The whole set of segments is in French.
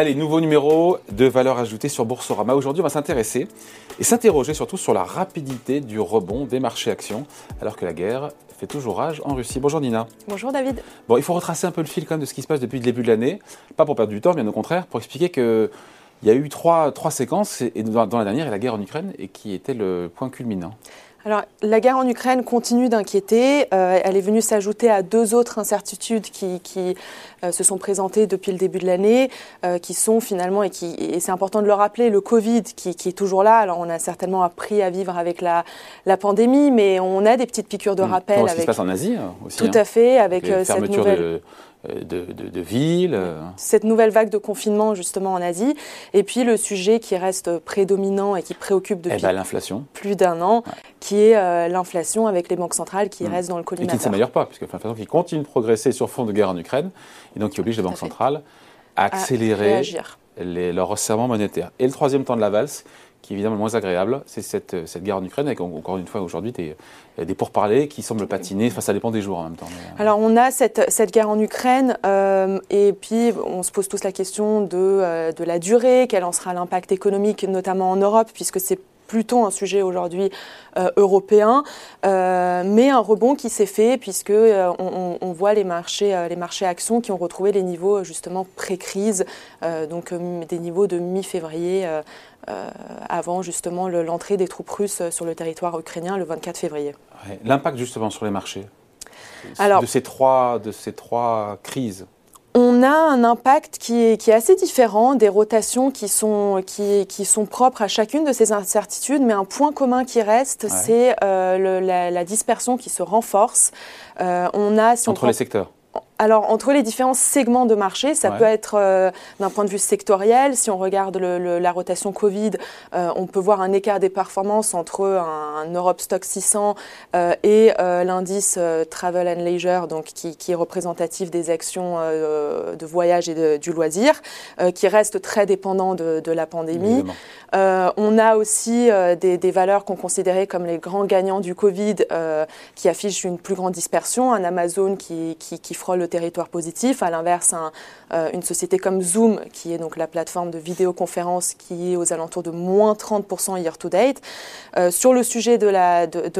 Allez, nouveau numéro de valeur ajoutée sur Boursorama. Aujourd'hui, on va s'intéresser et s'interroger surtout sur la rapidité du rebond des marchés actions, alors que la guerre fait toujours rage en Russie. Bonjour Nina. Bonjour David. Bon, il faut retracer un peu le fil quand même de ce qui se passe depuis le début de l'année, pas pour perdre du temps, bien au contraire, pour expliquer que il y a eu trois, trois séquences, et dans, la dernière, il y a la guerre en Ukraine, et qui était le point culminant. Alors, la guerre en Ukraine continue d'inquiéter. Euh, elle est venue s'ajouter à deux autres incertitudes qui, euh, se sont présentées depuis le début de l'année, euh, qui sont finalement, et, qui, et c'est important de le rappeler, le Covid qui, est toujours là. Alors, on a certainement appris à vivre avec la, la pandémie, mais on a des petites piqûres de mmh. rappel. Avec... Ce qui se passe en Asie aussi. Tout hein. à fait, avec cette nouvelle... De euh, de, de, villes. Euh. Cette nouvelle vague de confinement justement en Asie. Et puis le sujet qui reste prédominant et qui préoccupe eh depuis ben, plus d'un an, qui est euh, l'inflation avec les banques centrales qui mm. restent dans le collimateur. Et qui ne s'améliore pas, puisque l'inflation qui continue de progresser sur fond de guerre en Ukraine, et donc qui oblige les banques centrales à accélérer leur resserrement monétaire. Et le troisième temps de la valse, qui est évidemment moins agréable, c'est cette, cette, guerre en Ukraine, avec encore une fois aujourd'hui des, des pourparlers qui semblent patiner, enfin ça dépend des jours en même temps. Euh. Alors on a cette, cette guerre en Ukraine, euh, et puis on se pose tous la question de, euh, de la durée, quel en sera l'impact économique, notamment en Europe, puisque c'est plutôt un sujet aujourd'hui européen, mais un rebond qui s'est fait puisque on, on, voit les marchés, les marchés actions qui ont retrouvé les niveaux justement pré-crise, donc des niveaux de mi-février euh, avant justement l'entrée des troupes russes sur le territoire ukrainien le 24 février. L'impact justement sur les marchés Alors, de, ces trois, de ces trois crises on a un impact qui est, qui est, assez différent, des rotations qui sont, qui, qui, sont propres à chacune de ces incertitudes, mais un point commun qui reste, c'est euh, la, dispersion qui se renforce. Euh, on a, si Entre les secteurs alors, entre les différents segments de marché, ça peut être euh, d'un point de vue sectoriel. Si on regarde la rotation Covid, euh, on peut voir un écart des performances entre un, Europe Stock 600 euh, et l'indice Travel and Leisure, donc qui, est représentatif des actions de voyage et du loisir, qui reste très dépendant de, la pandémie. on a aussi des, valeurs qu'on considérait comme les grands gagnants du Covid, qui affichent une plus grande dispersion. Un Amazon qui, qui, qui frôle le territoire positif. À l'inverse, euh, une société comme Zoom, qui est donc la plateforme de vidéoconférence, qui est aux alentours de moins 30% year to date. Euh, sur le sujet de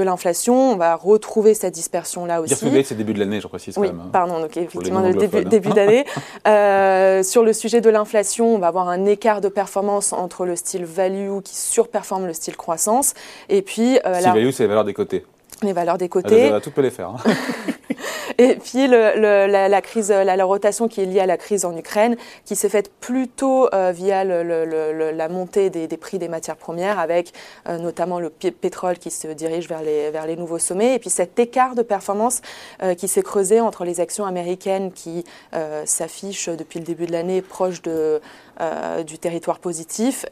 l'inflation, de, on va retrouver cette dispersion-là aussi. Year to date, c'est début de l'année, je précise oui, quand même. Hein. Pardon, donc effectivement, le début, début d'année. Euh, sur le sujet de l'inflation, on va avoir un écart de performance entre le style value qui surperforme le style croissance. Et puis. style value, c'est les valeurs des côtés. Les valeurs des côtés. tout peut les faire. Hein. Et puis la, crise, la, rotation qui est liée à la crise en Ukraine, qui s'est faite plutôt euh, via la montée des, prix des matières premières, avec euh, notamment le pétrole qui se dirige vers les, vers les nouveaux sommets, et puis cet écart de performance euh, qui s'est creusé entre les actions américaines qui s'affichent depuis le début de l'année proches de, du territoire positif,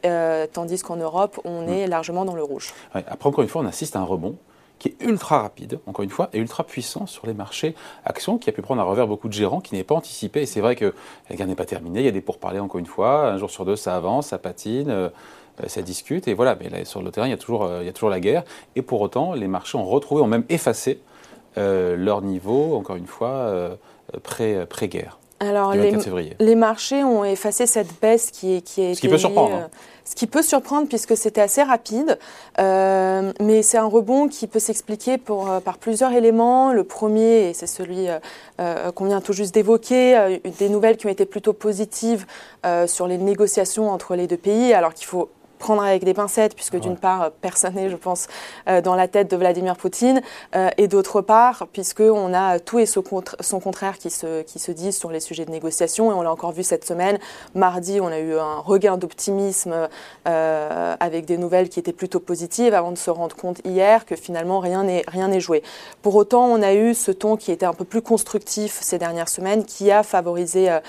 tandis qu'en Europe, on est largement dans le rouge. après, encore une fois, on assiste à un rebond qui est ultra rapide, encore une fois, et ultra puissant sur les marchés actions, qui a pu prendre à revers beaucoup de gérants qui n'avaient pas anticipé. Et c'est vrai que la guerre n'est pas terminée, il y a des pourparlers encore une fois, un jour sur deux ça avance, ça patine, euh, ça discute, et voilà. Mais sur le terrain, il y, a toujours, euh, il y a toujours la guerre. Et pour autant, les marchés ont retrouvé, ont même effacé euh, leur niveau, encore une fois, pré-guerre. Alors, les, les, marchés ont effacé cette baisse qui est. Qui est Ce qui peut surprendre. Hein. Ce qui peut surprendre puisque c'était assez rapide, euh, mais c'est un rebond qui peut s'expliquer euh, par plusieurs éléments. Le premier, et c'est celui euh, qu'on vient tout juste d'évoquer, des nouvelles qui ont été plutôt positives sur les négociations entre les deux pays, alors qu'il faut prendre avec des pincettes, puisque d'une part, personne n'est, je pense, euh, dans la tête de Vladimir Poutine, euh, et d'autre part, puisqu'on a tout et son, contraire qui se, qui se disent sur les sujets de négociation, et on l'a encore vu cette semaine. Mardi, on a eu un regain d'optimisme euh, avec des nouvelles qui étaient plutôt positives, avant de se rendre compte hier que finalement rien n'est rien n'est joué. Pour autant, on a eu ce ton qui était un peu plus constructif ces dernières semaines, qui a favorisé,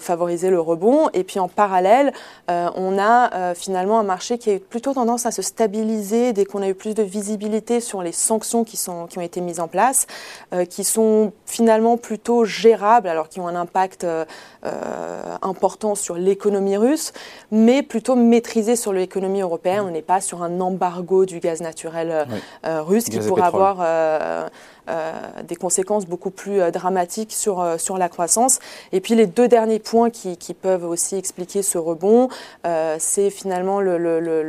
favorisé le rebond, et puis en parallèle, on a finalement un marché qui a eu plutôt tendance à se stabiliser dès qu'on a eu plus de visibilité sur les sanctions qui, ont été mises en place, euh, qui sont finalement plutôt gérables, alors qui ont un impact euh, euh, important sur l'économie russe, mais plutôt maîtrisé sur l'économie européenne. On n'est pas sur un embargo du gaz naturel russe qui pourrait avoir des conséquences beaucoup plus dramatiques sur, sur la croissance. Et puis les deux derniers points qui, qui peuvent aussi expliquer ce rebond, c'est finalement le, le, le,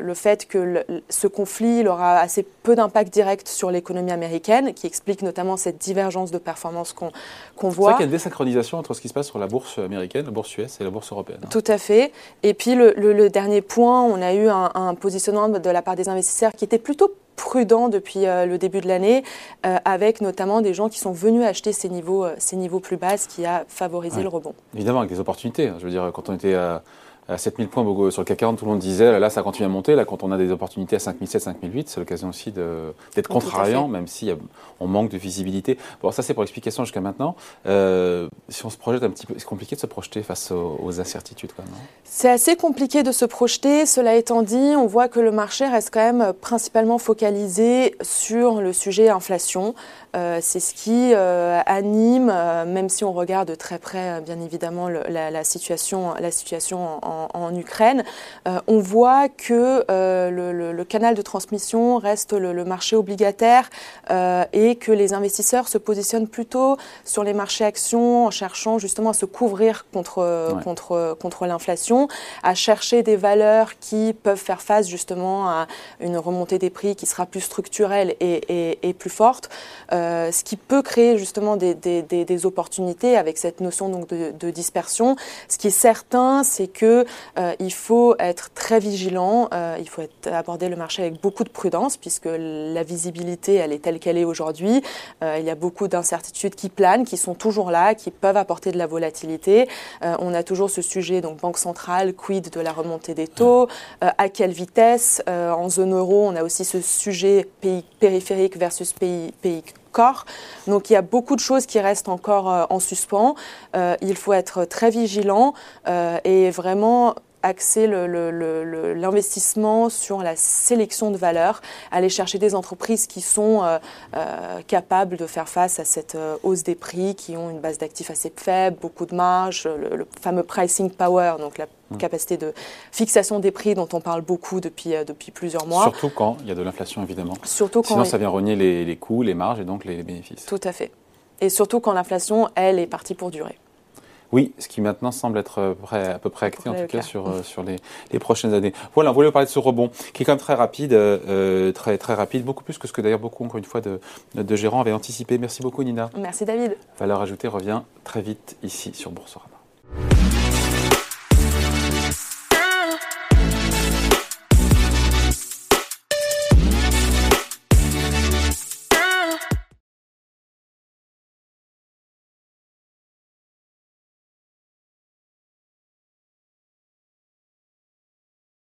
le, fait que ce conflit aura assez peu d'impact direct sur l'économie américaine, qui explique notamment cette divergence de performance qu'on voit. C'est qu'il y a une désynchronisation entre ce qui se passe sur la bourse américaine, la bourse US et la bourse européenne. Hein. Tout à fait. Et puis le, dernier point, on a eu un, positionnement de la part des investisseurs qui était plutôt prudent depuis euh, le début de l'année, euh, avec notamment des gens qui sont venus acheter ces niveaux, euh, ces niveaux plus bas, ce qui a favorisé le rebond. Évidemment, avec des opportunités. Hein. Je veux dire, quand on était à à 7000 points sur le CAC 40, tout le monde disait là, ça continue à monter. Là, quand on a des opportunités à 5007, 5008, c'est l'occasion aussi d'être contrariant, même si on manque de visibilité. Bon, ça, c'est pour l'explication jusqu'à maintenant. Euh, si on se projette un petit peu, c'est compliqué de se projeter face aux, incertitudes, quand même. C'est assez compliqué de se projeter. Cela étant dit, on voit que le marché reste quand même principalement focalisé sur le sujet inflation. Euh, c'est ce qui euh, anime, même si on regarde de très près, bien évidemment, la, situation, la situation en en, Ukraine, euh, on voit que euh, le, canal de transmission reste le, marché obligataire euh, et que les investisseurs se positionnent plutôt sur les marchés actions en cherchant justement à se couvrir contre, contre, contre l'inflation, à chercher des valeurs qui peuvent faire face justement à une remontée des prix qui sera plus structurelle et, plus forte, ce qui peut créer justement des, opportunités avec cette notion donc de, dispersion. Ce qui est certain, c'est que euh, il faut être très vigilant, euh, il faut aborder le marché avec beaucoup de prudence puisque la visibilité, elle est telle qu'elle est aujourd'hui. Euh, il y a beaucoup d'incertitudes qui planent, qui sont toujours là, qui peuvent apporter de la volatilité. on a toujours ce sujet, donc banque centrale, quid de la remontée des taux, à quelle vitesse. en zone euro, on a aussi ce sujet pays périphérique versus pays Donc il y a beaucoup de choses qui restent encore euh, en suspens. Euh, il faut être très vigilant euh, et vraiment axer l'investissement sur la sélection de valeurs, aller chercher des entreprises qui sont capables de faire face à cette hausse des prix, qui ont une base d'actifs assez faible, beaucoup de marge, le, fameux pricing power, donc la capacité de fixation des prix dont on parle beaucoup depuis, euh, depuis plusieurs mois. Surtout quand il y a de l'inflation, évidemment. Surtout quand Sinon, ça vient les, les, coûts, les marges et donc les, bénéfices. Tout à fait. Et surtout quand l'inflation, elle, est partie pour durer. Oui, ce qui maintenant semble être euh, à peu près acté, en tout cas, sur, euh, sur les, les, prochaines années. Voilà, on voulait parler de ce rebond, qui est quand même très rapide, très, très rapide, beaucoup plus que ce que d'ailleurs beaucoup, encore une fois, de, de gérants avaient anticipé. Merci beaucoup, Nina. Merci, David. Valeur ajoutée revient très vite ici sur Boursorama.